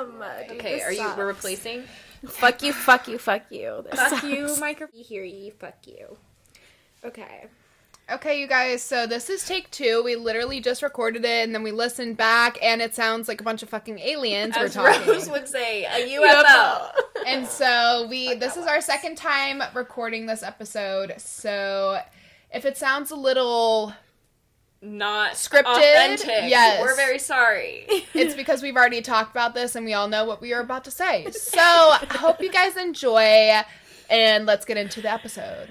am. Dude, Okay, this are you? sucks. We're replacing. Fuck you, fuck you, fuck you. This Fuck sucks. you, micro. You hear ye, fuck you. Okay. Okay, you guys, so this is take two. We literally just recorded it and then we listened back and it sounds like a bunch of fucking aliens As we're talking. Rose would say, a UFO. and so we this is our second time recording this episode. So if it sounds a little Not Scripted? Authentic. Yes. We're very sorry. it's because we've already talked about this and we all know what we are about to say. So I hope you guys enjoy and let's get into the episode.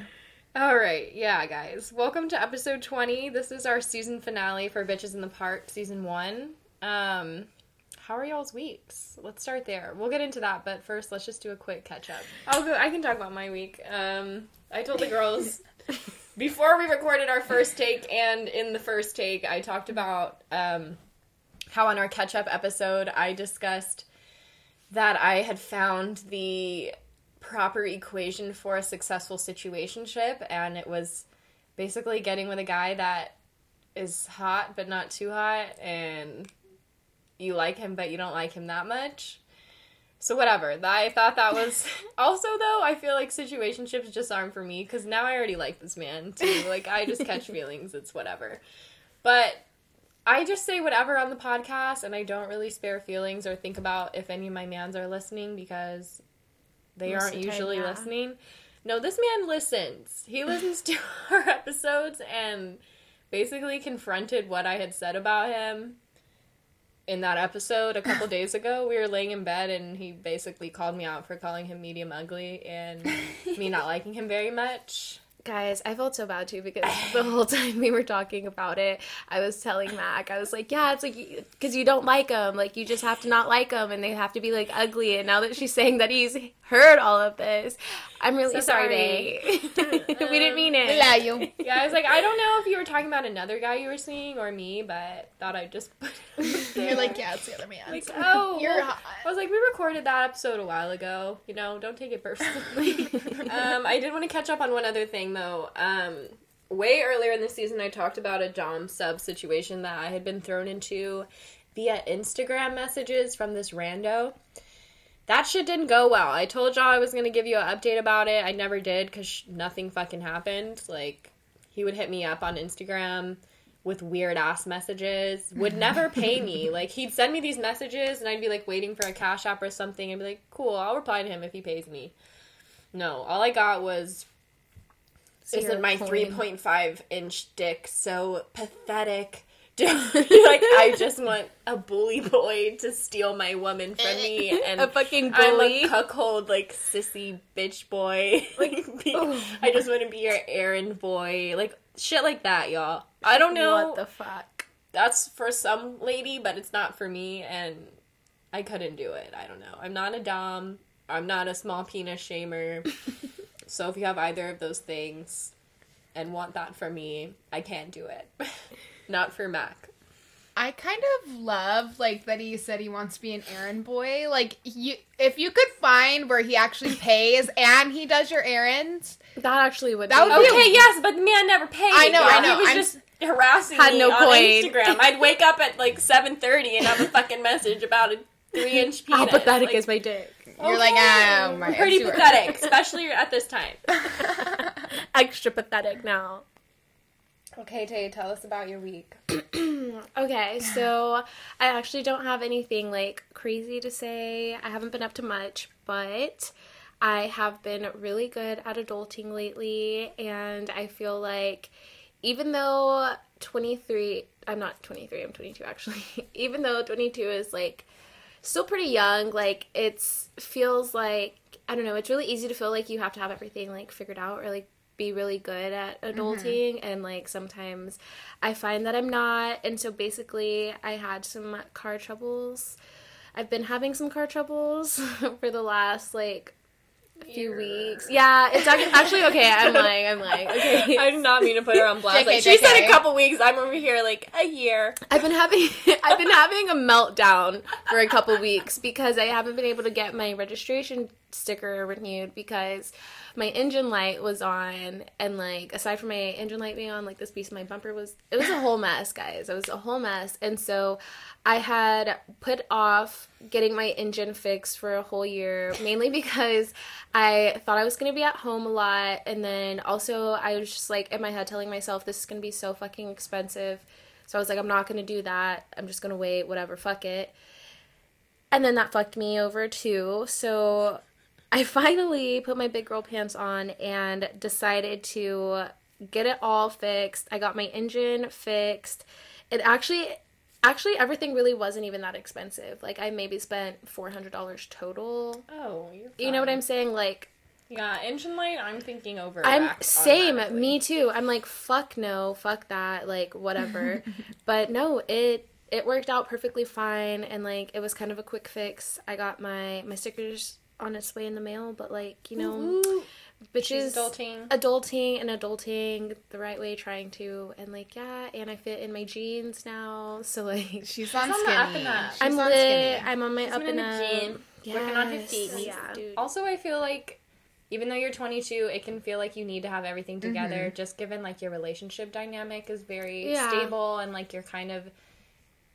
All right, yeah, guys. Welcome to episode 20. This is our season finale for Bitches in the Park, season 1. Um how are y'all's weeks? Let's start there. We'll get into that, but first let's just do a quick catch up. I'll go I can talk about my week. Um I told the girls before we recorded our first take and in the first take I talked about um how on our catch up episode I discussed that I had found the proper equation for a successful situationship and it was basically getting with a guy that is hot but not too hot and you like him but you don't like him that much. So whatever. I thought that was also though I feel like situationships just aren't for me cuz now I already like this man too. Like I just catch feelings, it's whatever. But I just say whatever on the podcast and I don't really spare feelings or think about if any of my mans are listening because they Most aren't the time, usually yeah. listening. No, this man listens. He listens to our episodes and basically confronted what I had said about him in that episode a couple days ago. We were laying in bed and he basically called me out for calling him medium ugly and me not liking him very much. Guys, I felt so bad too because the whole time we were talking about it, I was telling Mac, I was like, yeah, it's like, because you don't like them. Like, you just have to not like them and they have to be like ugly. And now that she's saying that he's heard all of this, I'm really So sorry. sorry. we didn't mean it. Love you. Yeah, I was like, I don't know if you were talking about another guy you were seeing or me, but thought I'd just put it You're like, yeah, it's the other man. Like, oh, You're hot. I was like, we recorded that episode a while ago. You know, don't take it personally. um, I did want to catch up on one other thing Um, way earlier in the season, I talked about a Dom sub situation that I had been thrown into via Instagram messages from this rando. That shit didn't go well. I told y'all I was gonna give you an update about it. I never did because sh- nothing fucking happened. Like, he would hit me up on Instagram with weird ass messages, would never pay me. Like, he'd send me these messages and I'd be like waiting for a cash app or something and be like, cool, I'll reply to him if he pays me. No, all I got was isn't my 3.5 inch dick so pathetic? like I just want a bully boy to steal my woman from me, and A fucking bully. I'm a cuckold like sissy bitch boy. Like be- oh I just want to be your errand boy, like shit like that, y'all. I don't know. What the fuck? That's for some lady, but it's not for me, and I couldn't do it. I don't know. I'm not a dom. I'm not a small penis shamer. So if you have either of those things and want that for me, I can't do it. not for Mac. I kind of love like that he said he wants to be an errand boy. Like you if you could find where he actually pays and he does your errands. That actually would That be would be Okay, yes, but the man never paid. I know, I know. He was I'm- just harassing Had me no on coin. Instagram. I'd wake up at like 7.30 and have a fucking message about a three-inch penis. How pathetic Like, is my dick? You're like, ah, my Pretty it's pathetic, especially at this time. Extra pathetic now. Okay, Tay, tell us about your week. Okay, so I actually don't have anything like crazy to say. I haven't been up to much, but I have been really good at adulting lately, and I feel like even though 23, I'm not 23, I'm 22 actually, even though 22 is like still pretty young, like it's feels like, I don't know, it's really easy to feel like you have to have everything like figured out or like be really good at mm-hmm. adulting. And like sometimes I find that I'm not. And so basically I had some car troubles. I've been having some car troubles for the last like few weeks. Yeah, it's actually okay. I'm lying. I'm lying. Okay. I did not mean to put her on blast. JK, Like, she said a couple weeks. I'm over here like a year. I've been having I've been having a meltdown for a couple weeks because I haven't been able to get my registration sticker renewed because my engine light was on and like aside from my engine light being on like this piece of my bumper was it was a whole mess guys. It was a whole mess. And so i had put off getting my engine fixed for a whole year mainly because i thought i was going to be at home a lot. And then also i was just like in my head telling myself this is going to be so fucking expensive. So i was like i'm not going to do that. I'm just going to wait whatever fuck it. And then that fucked me over too. So I finally put my big girl pants on and decided to get it all fixed. I got my engine fixed. It actually actually everything really wasn't even that expensive. Like I maybe spent $400 total. Oh, you're You know what. I'm saying? Like Yeah, engine light. I'm thinking over. I'm same, me too. I'm like fuck no, fuck that, like whatever. but no, it it worked out perfectly fine and like it was kind of a quick fix. I got my my stickers on its way in the mail, but like, you know, Ooh, bitches she's adulting. adulting and adulting the right way trying to and like yeah, and I fit in my jeans now. So like She's on on the skinny. up and up. She's I'm on lit. skinny. I'm on my She's up and in the up. gym, working on her Yes, fitness. Yeah, dude. Also, I feel like even though you're 22, it can feel like you need to have everything together. Mm-hmm. Just given like your relationship dynamic is very Yeah. stable and like you're kind of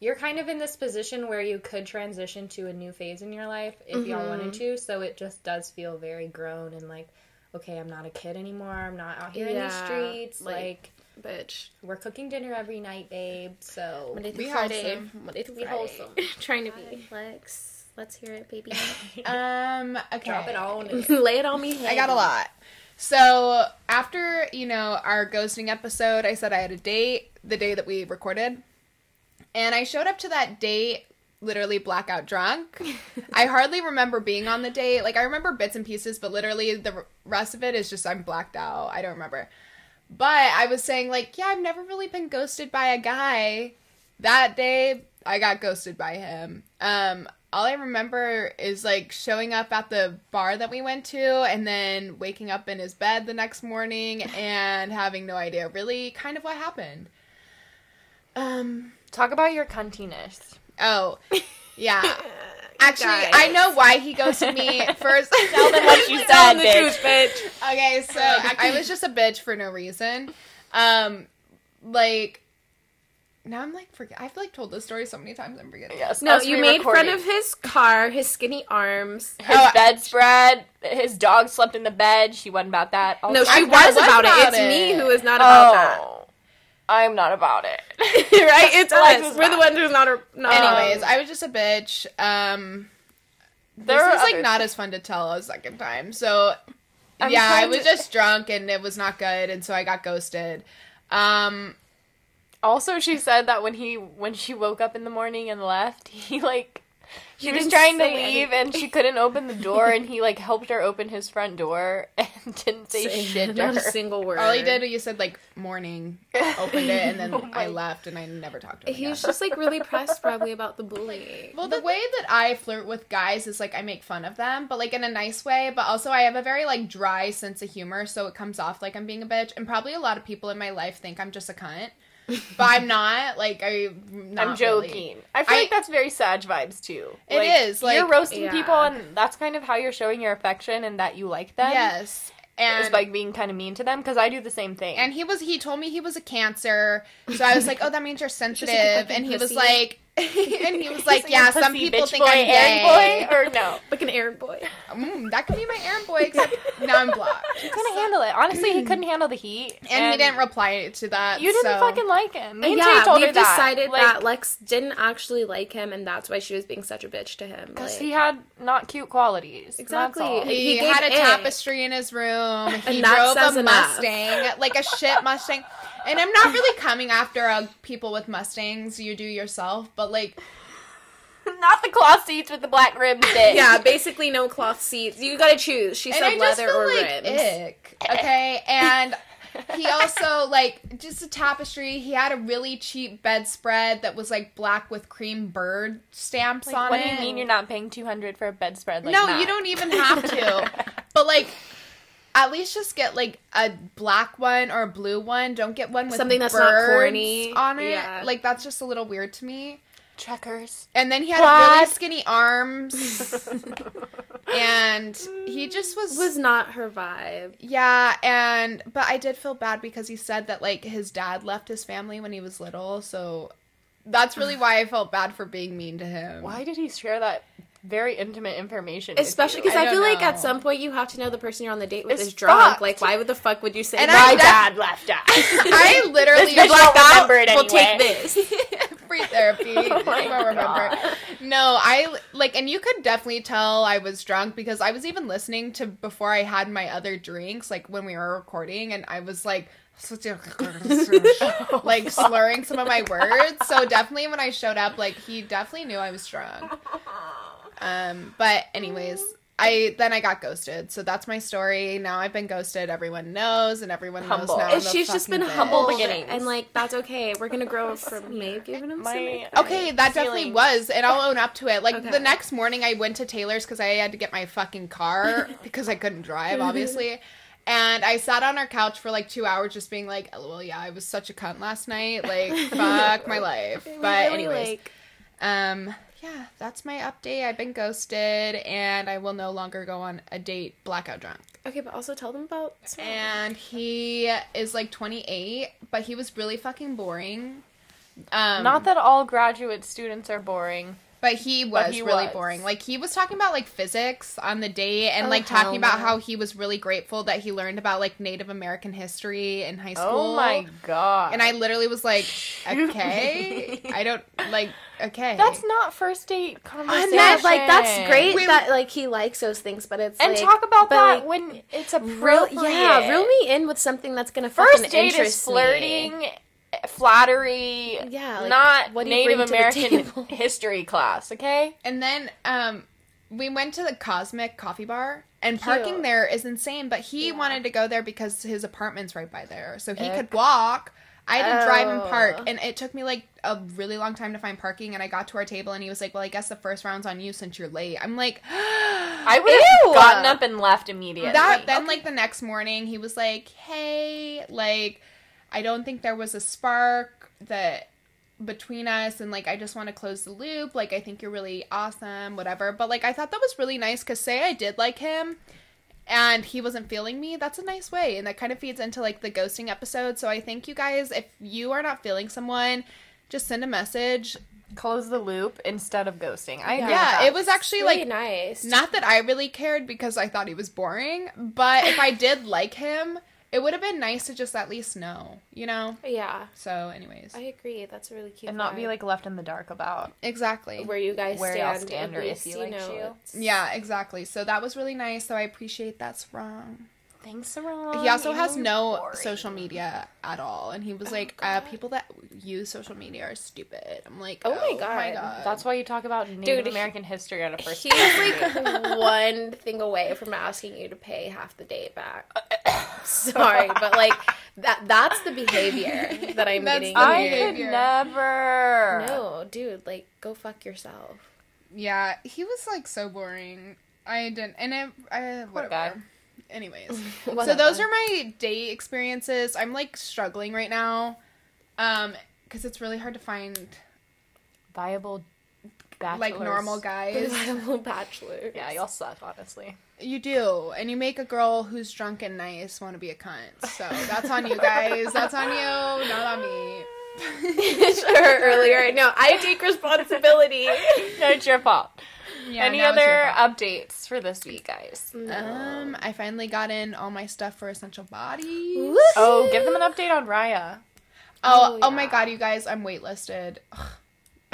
you're kind of in this position where you could transition to a new phase in your life if y'all Mm-hmm. wanted to. So it just does feel very grown and like, okay, I'm not a kid anymore. I'm not out here in the streets. like- Like, bitch. we're cooking dinner every night, babe. So Monday through Friday. wholesome. Monday through Friday. wholesome. Trying to be. Lex, let's hear it, baby. Um. Okay. drop it all. Lay it on me. I got a lot. So after you know our ghosting episode, I said I had a date the day that we recorded, and I showed up to that date literally blackout drunk. I hardly remember being on the date. Like I remember bits and pieces, but literally the rest of it is just I'm blacked out. I don't remember. But I was saying like, yeah, I've never really been ghosted by a guy. That day, I got ghosted by him. Um, all I remember is like showing up at the bar that we went to and then waking up in his bed the next morning and having no idea really kind of what happened. Um, Talk about your cuntiness. oh, yeah. Actually, Guys. I know why he ghosted me first. Tell them what you said, Tell 'em the bitch. truth, bitch. Okay, so I was just a bitch for no reason. Um, like now I'm like forget. I've like told this story so many times. I'm forgetting. Yes. No, you made fun of his car, his skinny arms. his Oh, bedspread. His dog slept in the bed. She wasn't about that. Also, No, she I- I was, was about, about it. It's me who is not about that. I'm not about it. right? It's Lex us. was We're the ones who's not. A, not Anyways, I was just a bitch. Um, There this are is like others. not as fun to tell a second time. So I'm yeah, I was to- just drunk and it was not good, and so I got ghosted. Um, Also, she said that when he when she woke up in the morning and left, he like she He was trying to leave anything. and she couldn't open the door, and he like helped her open his front door and didn't say shit to not a single word. all he did, you said like morning, opened it, and then Oh I left, and I never talked to him. He again. was just like really pressed, probably about the bullying. Well, the way that I flirt with guys is like I make fun of them, but like in a nice way. But also, I have a very like dry sense of humor, so it comes off like I'm being a bitch. And probably a lot of people in my life think I'm just a cunt, but I'm not. Like I'm I'm joking. really. I feel I- like that's very Sag vibes too. It is is, like- you're roasting Yeah. people, and that's kind of how you're showing your affection and that you like them. Yes, and is like being kind of mean to them because I do the same thing. and he was he told me he was a cancer, so I was like, oh, that means you're sensitive. and he was like, and he was like, He's yeah, some people think boy, I'm errand gay. boy, or no. Like an errand boy. Mm, that could be my errand boy, except now I'm blocked. He couldn't handle it. Honestly, he couldn't handle the heat, And, he didn't reply to that. You didn't so- fucking like him. Me and Tay yeah, told we've her that. decided Like, that Lex didn't actually like him, and that's why she was being such a bitch to him. Because Like, he had not cute qualities. Exactly. That's all. He, He had a it. tapestry in his room. He drove a enough. Mustang, like a shit Mustang. And I'm not really coming after uh, people with Mustangs. You do yourself, but like, not the cloth seats with the black rims. Bitch. yeah, basically no cloth seats. You gotta choose. She and said leather or like rims. ick. Okay, and he also like just a tapestry. He had a really cheap bedspread that was like black with cream bird stamps Like, on what it. What do you mean you're not paying two hundred for a bedspread? Like no, that? you don't even have to. but like, at least just get like a black one or a blue one. Don't get one with Something that's not corny. on it. Yeah. Like that's just a little weird to me. Checkers. And then he had Plaid. really skinny arms. and he just was, was not her vibe. yeah, and but I did feel bad because he said that like his dad left his family when he was little, so that's really why I felt bad for being mean to him. Why did he share that very intimate information? Especially because I I, don't feel like at some point you have to know the person you're on the date with It's is drunk. fucked. Like, why would the fuck would you say And that? My def- dad left us. I literally This bitch Blacked won't out, remember it We'll take anyway. this. free therapy. Oh my I won't remember. No, I like, and you could definitely tell I was drunk because I was even listening to before I had my other drinks, like when we were recording, and I was like, like slurring some of my words. So definitely when I showed up, like he definitely knew I was drunk. Um, but anyways. I then I got ghosted, so that's my story. Now I've been ghosted. Everyone knows, and everyone Humble. knows now. And she's just been bitch. humble beginnings. and like that's okay. We're gonna grow from me giving him some. My- Okay, that definitely was, and I'll own up to it. Like Okay. the next morning, I went to Taylor's because I had to get my fucking car because I couldn't drive, obviously. And I sat on our couch for like two hours, just being like, "Well, yeah, I was such a cunt last night. Like, fuck my life." But anyways, like, um, yeah, that's my update. I've been ghosted, and I will no longer go on a date blackout drunk. okay, but also tell them about. And he is like 28, but he was really fucking boring. Um, Not that all graduate students are boring. But he was he really was. boring. Like he was talking about like physics on the date and Oh, like hell talking about no. how he was really grateful that he learned about like Native American history in high oh school. Oh my god. And I literally was like, okay, I don't like okay. That's not first date conversation. Yeah, like that's great Wait, that like he likes those things, but it's And like, talk about that like, when it's Real, appropriate. yeah, reel me in with something that's gonna First fucking date interest is flirting, flattery. Yeah, like, not what Native bring to the American history class. Okay. and then um we went to the Cosmic Coffee Bar and parking there is insane, but he Yeah. wanted to go there because his apartment's right by there. So he Ick. could walk. I had to drive and park, Oh. and it took me like a really long time to find parking. And I got to our table, and he was like, "Well, I guess the first round's on you since you're late." I'm like, I would have gotten up and left immediately. that. Then like the next morning, he was like, "Hey, like, I don't think there was a spark that between us, and like, I just want to close the loop. Like, I think you're really awesome, whatever." But like, I thought that was really nice because say I did like him. And he wasn't feeling me. That's a nice way, and that kind of feeds into like the ghosting episode. So I think you guys, if you are not feeling someone, just send a message. close the loop instead of ghosting. I agree Yeah, it was actually really like nice. Not that I really cared because I thought he was boring, but if I did like him, it would have been nice to just at least know, you know? yeah, So, anyways. I agree. That's a really cute. and not be like left in the dark about. Exactly. where you guys where stand, y'all stand or if he you likes know, you. Yeah, exactly. So that was really nice. So I appreciate that's wrong. Thanks, Sarah. He also has You're no boring. social media at all. And he was like, uh, people that use social media are stupid. I'm like, Oh oh, my my God. god. That's why you talk about Native Dude, he- American history on a first He's date. like one thing away from asking you to pay half the date back. Sorry, but like that that's the behavior that I'm That's getting. the I here. could never. No, dude, like go fuck yourself. Yeah, he was like so boring. I didn't, and it, I, whatever. guy. Anyways, so those are my date experiences. I'm like struggling right now, um, because it's really hard to find Viable bachelors. like normal guys. Viable bachelor. Yeah, y'all suck, honestly. You do, and you make a girl who's drunk and nice want to be a cunt. So that's on you guys. That's on you, not on me. sure, earlier. No. I take responsibility. No, it's your fault. Yeah, Any now it's your other fault. updates for this week, guys? Um, I finally got in all my stuff for Essential Bodies. Oh, give them an update on Raya. Oh, Oh, oh, my god, you guys, I'm waitlisted. Ugh,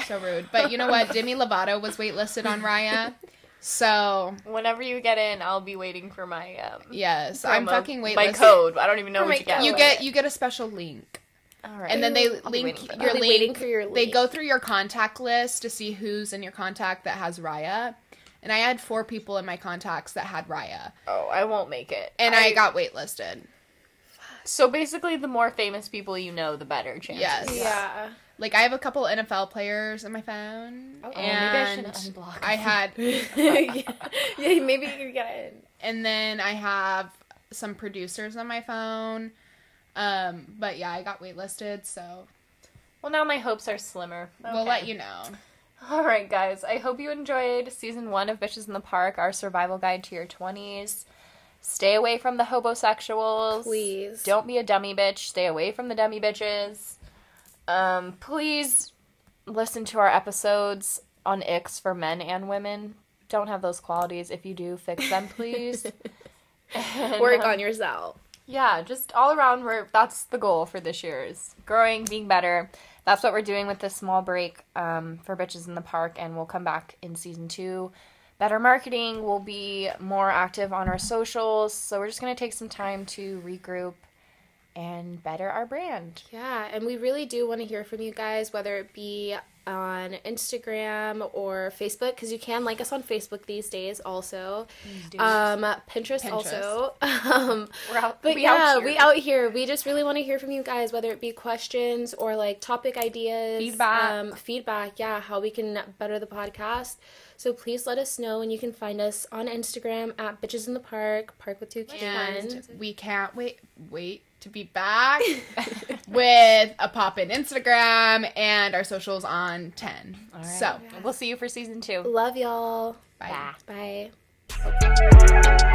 so rude. But you know what? Demi Lovato was waitlisted on Raya. So, Whenever you get in, I'll be waiting for my um. yes, I'm fucking waitlisted. My code. I don't even know what my you get. You get you get a special link. All right. And then they I'll link waiting for your I'll be link. waiting for your They go through your contact list to see who's in your contact that has Raya. And I had four people in my contacts that had Raya. Oh, I won't make it. And I, got waitlisted. So basically, the more famous people you know, the better chance. Yes. Yeah. Like I have a couple NFL players in my phone. Oh, maybe I and should unblock I had yeah. yeah, maybe you can get in. and then I have some producers on my phone. Um, but yeah, I got waitlisted, so Well, now my hopes are slimmer. we'll let you know. All right, guys. I hope you enjoyed season one of Bitches in the Park, our survival guide to your 20s. Stay away from the hobosexuals. Please. Don't be a dummy bitch. Stay away from the dummy bitches. Um, please listen to our episodes on icks for men and women. Don't have those qualities. If you do, fix them, please. And, Work um, on yourself. yeah, just all around we're that's the goal for this year is growing, being better. That's what we're doing with this small break um, for bitches in the park, and we'll come back in season two. Better marketing. We'll be more active on our socials, so we're just gonna take some time to regroup and better our brand. Yeah, and we really do want to hear from you guys, whether it be on Instagram or Facebook, because you can like us on Facebook these days also. Um, Pinterest, Pinterest. also. um, We're out, but we yeah, out here. we out here. We just really want to hear from you guys, whether it be questions or like topic ideas, Feedback. um, feedback. Yeah, how we can better the podcast. So please let us know, and you can find us on Instagram at Bitches in the Park, Park with two K's. And we can't wait wait to be back with a pop in Instagram and our socials on 10. All right. So, we'll see you for season two. Love y'all. bye. Bye.